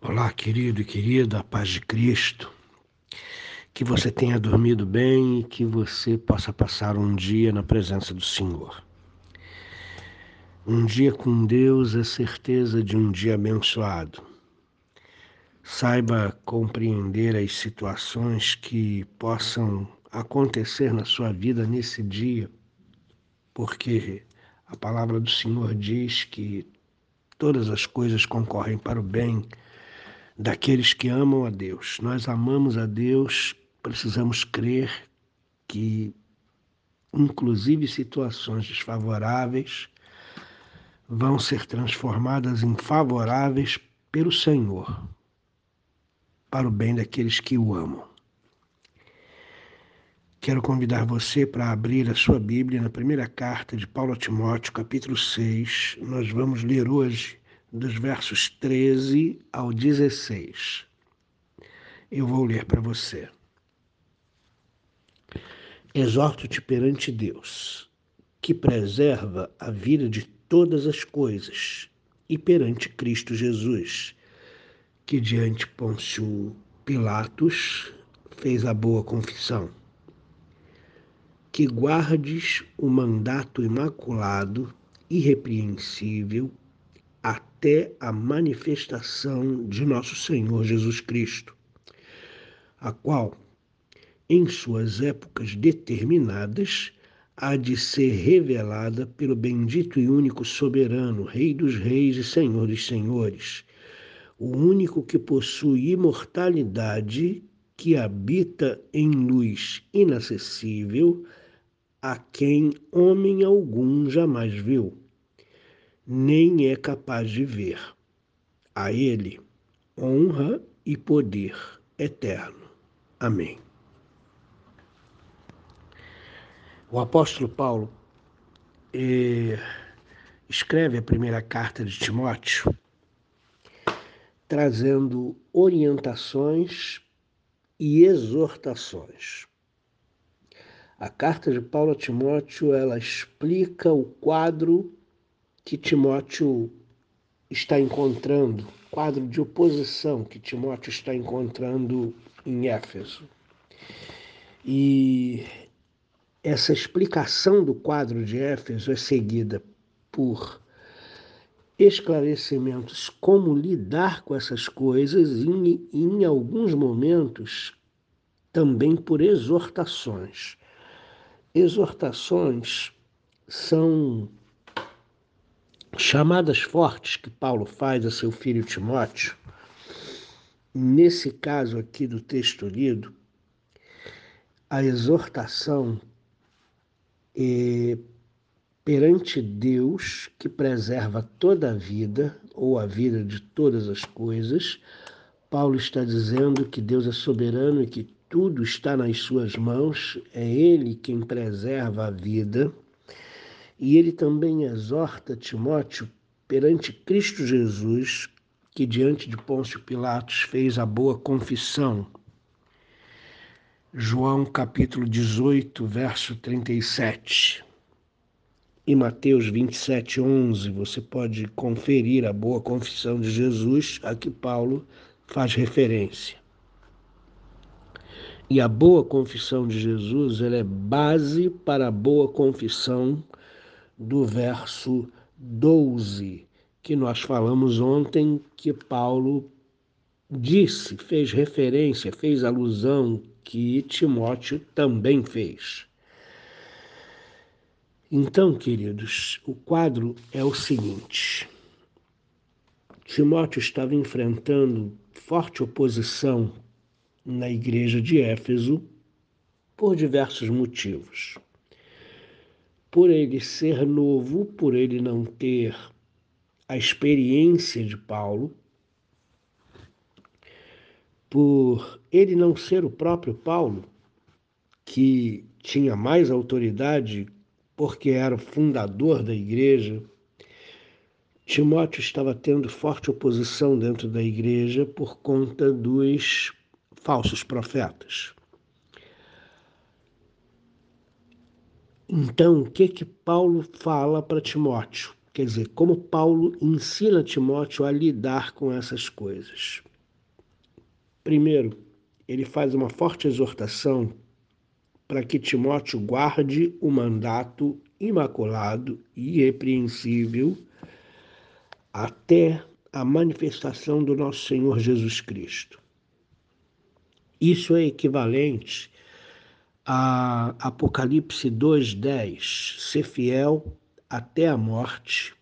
Olá, querido e querida, a paz de Cristo. Que você tenha dormido bem e que você possa passar um dia na presença do Senhor. Um dia com Deus é certeza de um dia abençoado. Saiba compreender as situações que possam acontecer na sua vida nesse dia, porque a palavra do Senhor diz que todas as coisas concorrem para o bem daqueles que amam a Deus. Nós amamos a Deus, precisamos crer que, inclusive, situações desfavoráveis vão ser transformadas em favoráveis pelo Senhor, para o bem daqueles que o amam. Quero convidar você para abrir a sua Bíblia na primeira carta de Paulo a Timóteo, capítulo 6. Nós vamos ler hoje dos versos 13 ao 16. Eu vou ler para você. Exorto-te perante Deus, que preserva a vida de todas as coisas, e perante Cristo Jesus, que diante Pôncio Pilatos fez a boa confissão. Que guardes o mandato imaculado, irrepreensível até a manifestação de nosso Senhor Jesus Cristo, a qual, em suas épocas determinadas, há de ser revelada pelo bendito e único soberano, Rei dos Reis e Senhor dos Senhores, o único que possui imortalidade, que habita em luz inacessível, a quem homem algum jamais viu nem é capaz de ver. A Ele honra e poder eterno. Amém. O apóstolo Paulo eh, escreve a primeira carta de Timóteo trazendo orientações e exortações. A carta de Paulo a Timóteo ela explica o quadro que Timóteo está encontrando, quadro de oposição que Timóteo está encontrando em Éfeso. E essa explicação do quadro de Éfeso é seguida por esclarecimentos como lidar com essas coisas e, em alguns momentos, também por exortações. Exortações são chamadas fortes que Paulo faz a seu filho Timóteo, nesse caso aqui do texto lido, a exortação é perante Deus que preserva toda a vida, ou a vida de todas as coisas, Paulo está dizendo que Deus é soberano e que tudo está nas suas mãos, é Ele quem preserva a vida e ele também exorta Timóteo perante Cristo Jesus, que diante de Pôncio Pilatos fez a boa confissão. João capítulo 18, verso 37. E Mateus 27, 11, você pode conferir a boa confissão de Jesus a que Paulo faz referência. E a boa confissão de Jesus ela é base para a boa confissão do verso 12, que nós falamos ontem, que Paulo disse, fez referência, fez alusão, que Timóteo também fez. Então, queridos, o quadro é o seguinte: Timóteo estava enfrentando forte oposição na igreja de Éfeso por diversos motivos por ele ser novo, por ele não ter a experiência de Paulo, por ele não ser o próprio Paulo, que tinha mais autoridade porque era o fundador da igreja, Timóteo estava tendo forte oposição dentro da igreja por conta dos falsos profetas. Então, o que que Paulo fala para Timóteo? Quer dizer, como Paulo ensina Timóteo a lidar com essas coisas. Primeiro, ele faz uma forte exortação para que Timóteo guarde o mandato imaculado e irrepreensível até a manifestação do nosso Senhor Jesus Cristo. Isso é equivalente a Apocalipse 2:10, ser fiel até a morte,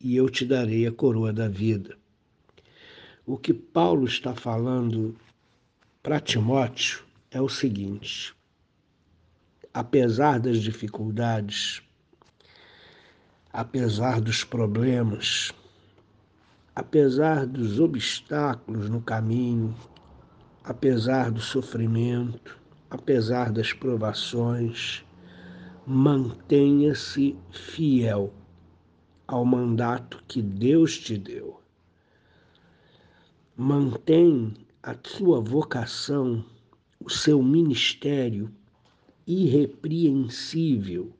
e eu te darei a coroa da vida. O que Paulo está falando para Timóteo é o seguinte: apesar das dificuldades, apesar dos problemas, apesar dos obstáculos no caminho, apesar do sofrimento, apesar das provações, mantenha-se fiel ao mandato que Deus te deu. Mantém a sua vocação, o seu ministério irrepreensível,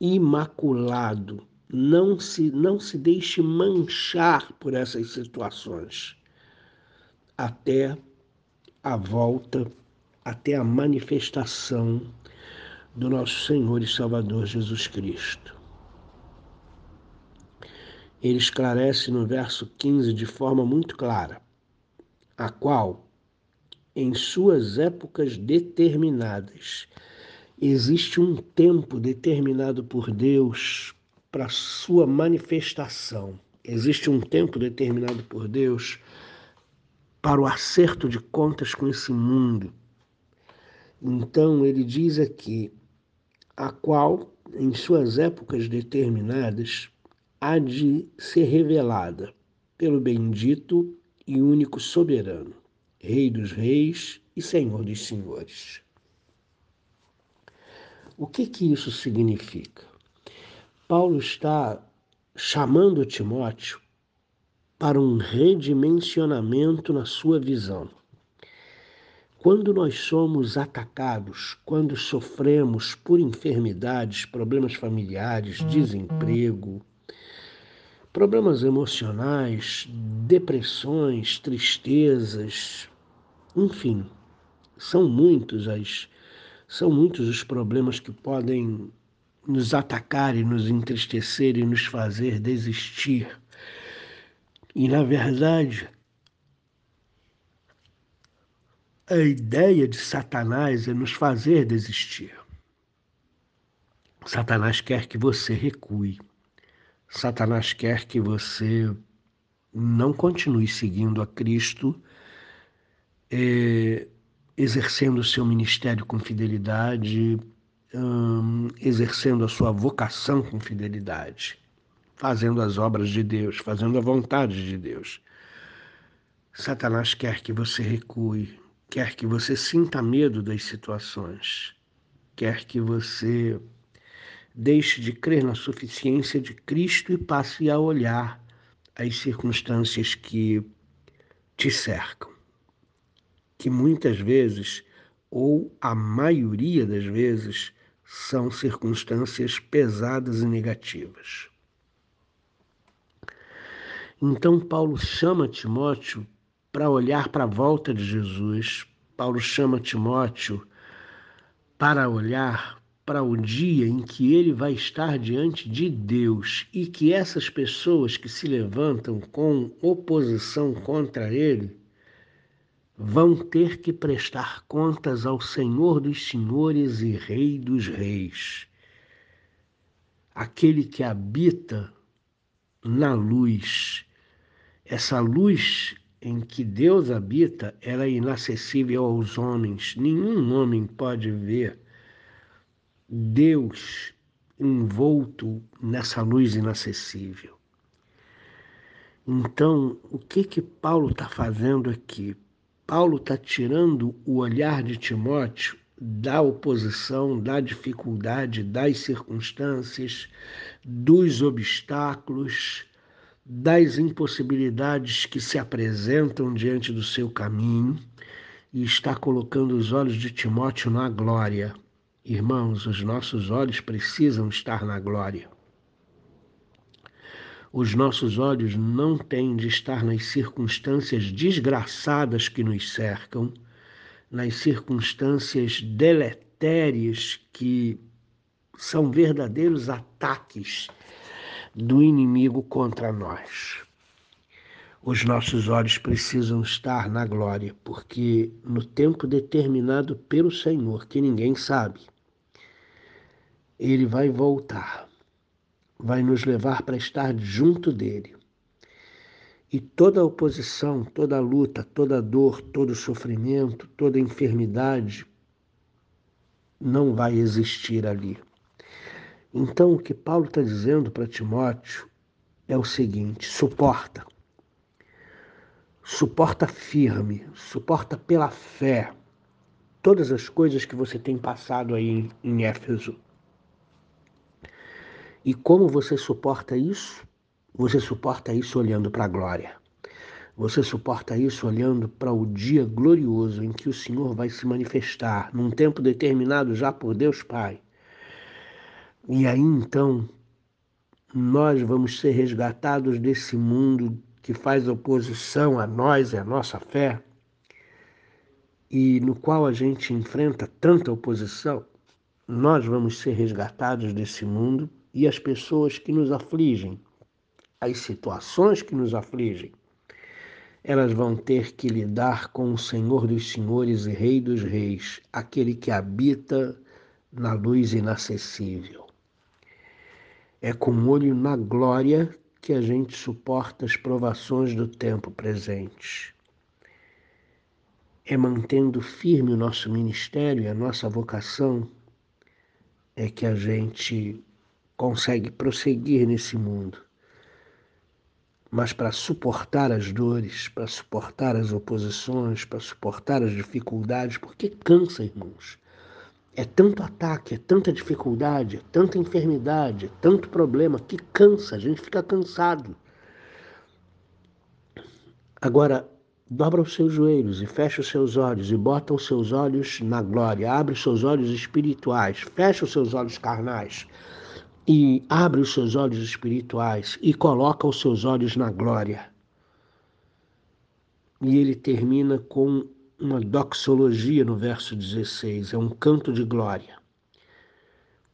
imaculado. Não se, não se deixe manchar por essas situações até a volta, até a manifestação do nosso Senhor e Salvador Jesus Cristo. Ele esclarece no verso 15 de forma muito clara, a qual, em suas épocas determinadas, existe um tempo determinado por Deus para sua manifestação. Existe um tempo determinado por Deus para o acerto de contas com esse mundo. Então ele diz aqui, a qual, em suas épocas determinadas, há de ser revelada pelo bendito e único soberano, Rei dos reis e Senhor dos senhores. O que que isso significa? Paulo está chamando Timóteo para um redimensionamento na sua visão. Quando nós somos atacados, quando sofremos por enfermidades, problemas familiares, desemprego, problemas emocionais, depressões, tristezas, enfim, são muitos as são muitos os problemas que podem nos atacar e nos entristecer e nos fazer desistir. E, na verdade, a ideia de Satanás é nos fazer desistir. Satanás quer que você recue. Satanás quer que você não continue seguindo a Cristo, é, exercendo o seu ministério com fidelidade, hum, exercendo a sua vocação com fidelidade fazendo as obras de Deus, fazendo a vontade de Deus. Satanás quer que você recue, quer que você sinta medo das situações, quer que você deixe de crer na suficiência de Cristo e passe a olhar as circunstâncias que te cercam, que muitas vezes, ou a maioria das vezes, são circunstâncias pesadas e negativas. Então, Paulo chama Timóteo para olhar para a volta de Jesus. Paulo chama Timóteo para olhar para o dia em que ele vai estar diante de Deus e que essas pessoas que se levantam com oposição contra ele vão ter que prestar contas ao Senhor dos Senhores e Rei dos Reis, aquele que habita na luz essa luz em que Deus habita, ela é inacessível aos homens. Nenhum homem pode ver Deus envolto nessa luz inacessível. Então, o que que Paulo está fazendo aqui? Paulo está tirando o olhar de Timóteo da oposição, da dificuldade, das circunstâncias, dos obstáculos das impossibilidades que se apresentam diante do seu caminho e está colocando os olhos de Timóteo na glória. Irmãos, os nossos olhos precisam estar na glória. Os nossos olhos não têm de estar nas circunstâncias desgraçadas que nos cercam, nas circunstâncias deletérias que são verdadeiros ataques do inimigo contra nós. Os nossos olhos precisam estar na glória, porque no tempo determinado pelo Senhor, que ninguém sabe, ele vai voltar, vai nos levar para estar junto dele. E toda oposição, toda luta, toda dor, todo sofrimento, toda enfermidade não vai existir ali. Então, o que Paulo está dizendo para Timóteo é o seguinte: suporta. Suporta firme, suporta pela fé todas as coisas que você tem passado aí em, Éfeso. E como você suporta isso? Você suporta isso olhando para a glória. Você suporta isso olhando para o dia glorioso em que o Senhor vai se manifestar, num tempo determinado já por Deus Pai e aí então nós vamos ser resgatados desse mundo que faz oposição a nós e a nossa fé, e no qual a gente enfrenta tanta oposição, nós vamos ser resgatados desse mundo e as pessoas que nos afligem, as situações que nos afligem, elas vão ter que lidar com o Senhor dos Senhores e Rei dos Reis, aquele que habita na luz inacessível. É com olho na glória que a gente suporta as provações do tempo presente. É mantendo firme o nosso ministério e a nossa vocação é que a gente consegue prosseguir nesse mundo. Mas para suportar as dores, para suportar as oposições, para suportar as dificuldades, porque cansa, irmãos. É tanto ataque, é tanta dificuldade, é tanta enfermidade, é tanto problema que cansa, a gente fica cansado. Agora, dobra os seus joelhos e fecha os seus olhos e bota os seus olhos na glória. Abre os seus olhos espirituais, fecha os seus olhos carnais e abre os seus olhos espirituais e coloca os seus olhos na glória. E ele termina com uma doxologia no verso 16, é um canto de glória.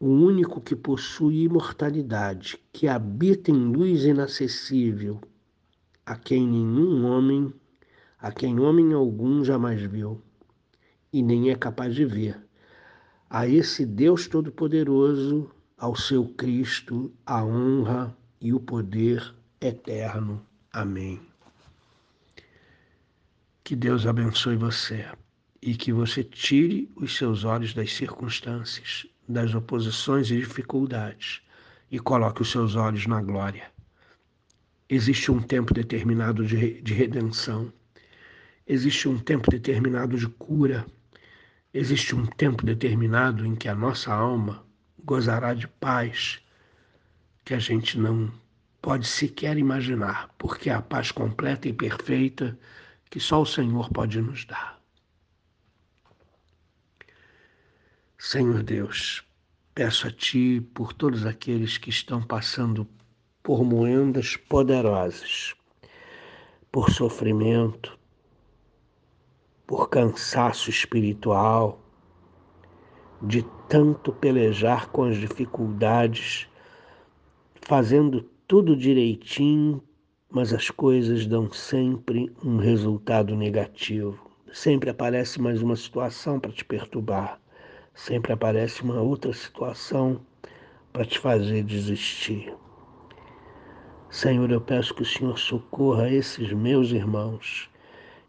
O único que possui imortalidade, que habita em luz inacessível, a quem nenhum homem, a quem homem algum jamais viu e nem é capaz de ver. A esse Deus Todo-Poderoso, ao seu Cristo, a honra e o poder eterno. Amém. Que Deus abençoe você e que você tire os seus olhos das circunstâncias, das oposições e dificuldades e coloque os seus olhos na glória. Existe um tempo determinado de, de redenção, existe um tempo determinado de cura, existe um tempo determinado em que a nossa alma gozará de paz que a gente não pode sequer imaginar, porque a paz completa e perfeita que só o Senhor pode nos dar. Senhor Deus, peço a Ti por todos aqueles que estão passando por moendas poderosas, por sofrimento, por cansaço espiritual, de tanto pelejar com as dificuldades, fazendo tudo direitinho mas as coisas dão sempre um resultado negativo. Sempre aparece mais uma situação para te perturbar, sempre aparece uma outra situação para te fazer desistir. Senhor, eu peço que o Senhor socorra esses meus irmãos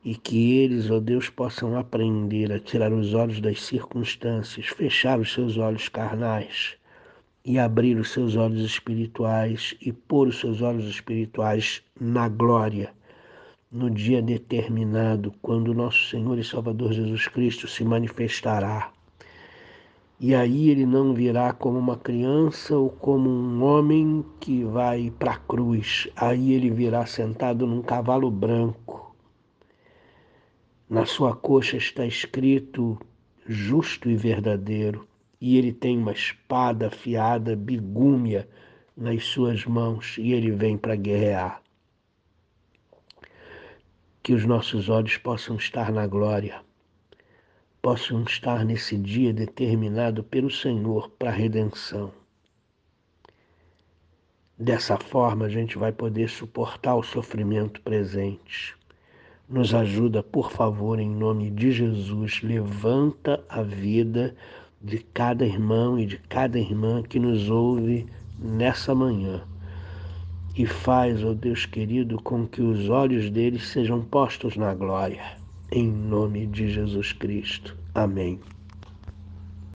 e que eles, ó Deus, possam aprender a tirar os olhos das circunstâncias, fechar os seus olhos carnais e abrir os seus olhos espirituais e pôr os seus olhos espirituais na glória, no dia determinado, quando nosso Senhor e Salvador Jesus Cristo se manifestará. E aí ele não virá como uma criança ou como um homem que vai para a cruz. Aí ele virá sentado num cavalo branco. Na sua coxa está escrito justo e verdadeiro e ele tem uma espada afiada, bigúmia, nas suas mãos e ele vem para guerrear. Que os nossos olhos possam estar na glória, possam estar nesse dia determinado pelo Senhor para a redenção. Dessa forma, a gente vai poder suportar o sofrimento presente. Nos ajuda, por favor, em nome de Jesus. Levanta a vida de cada irmão e de cada irmã que nos ouve nessa manhã. E faz, ó Deus querido, com que os olhos deles sejam postos na glória. Em nome de Jesus Cristo. Amém.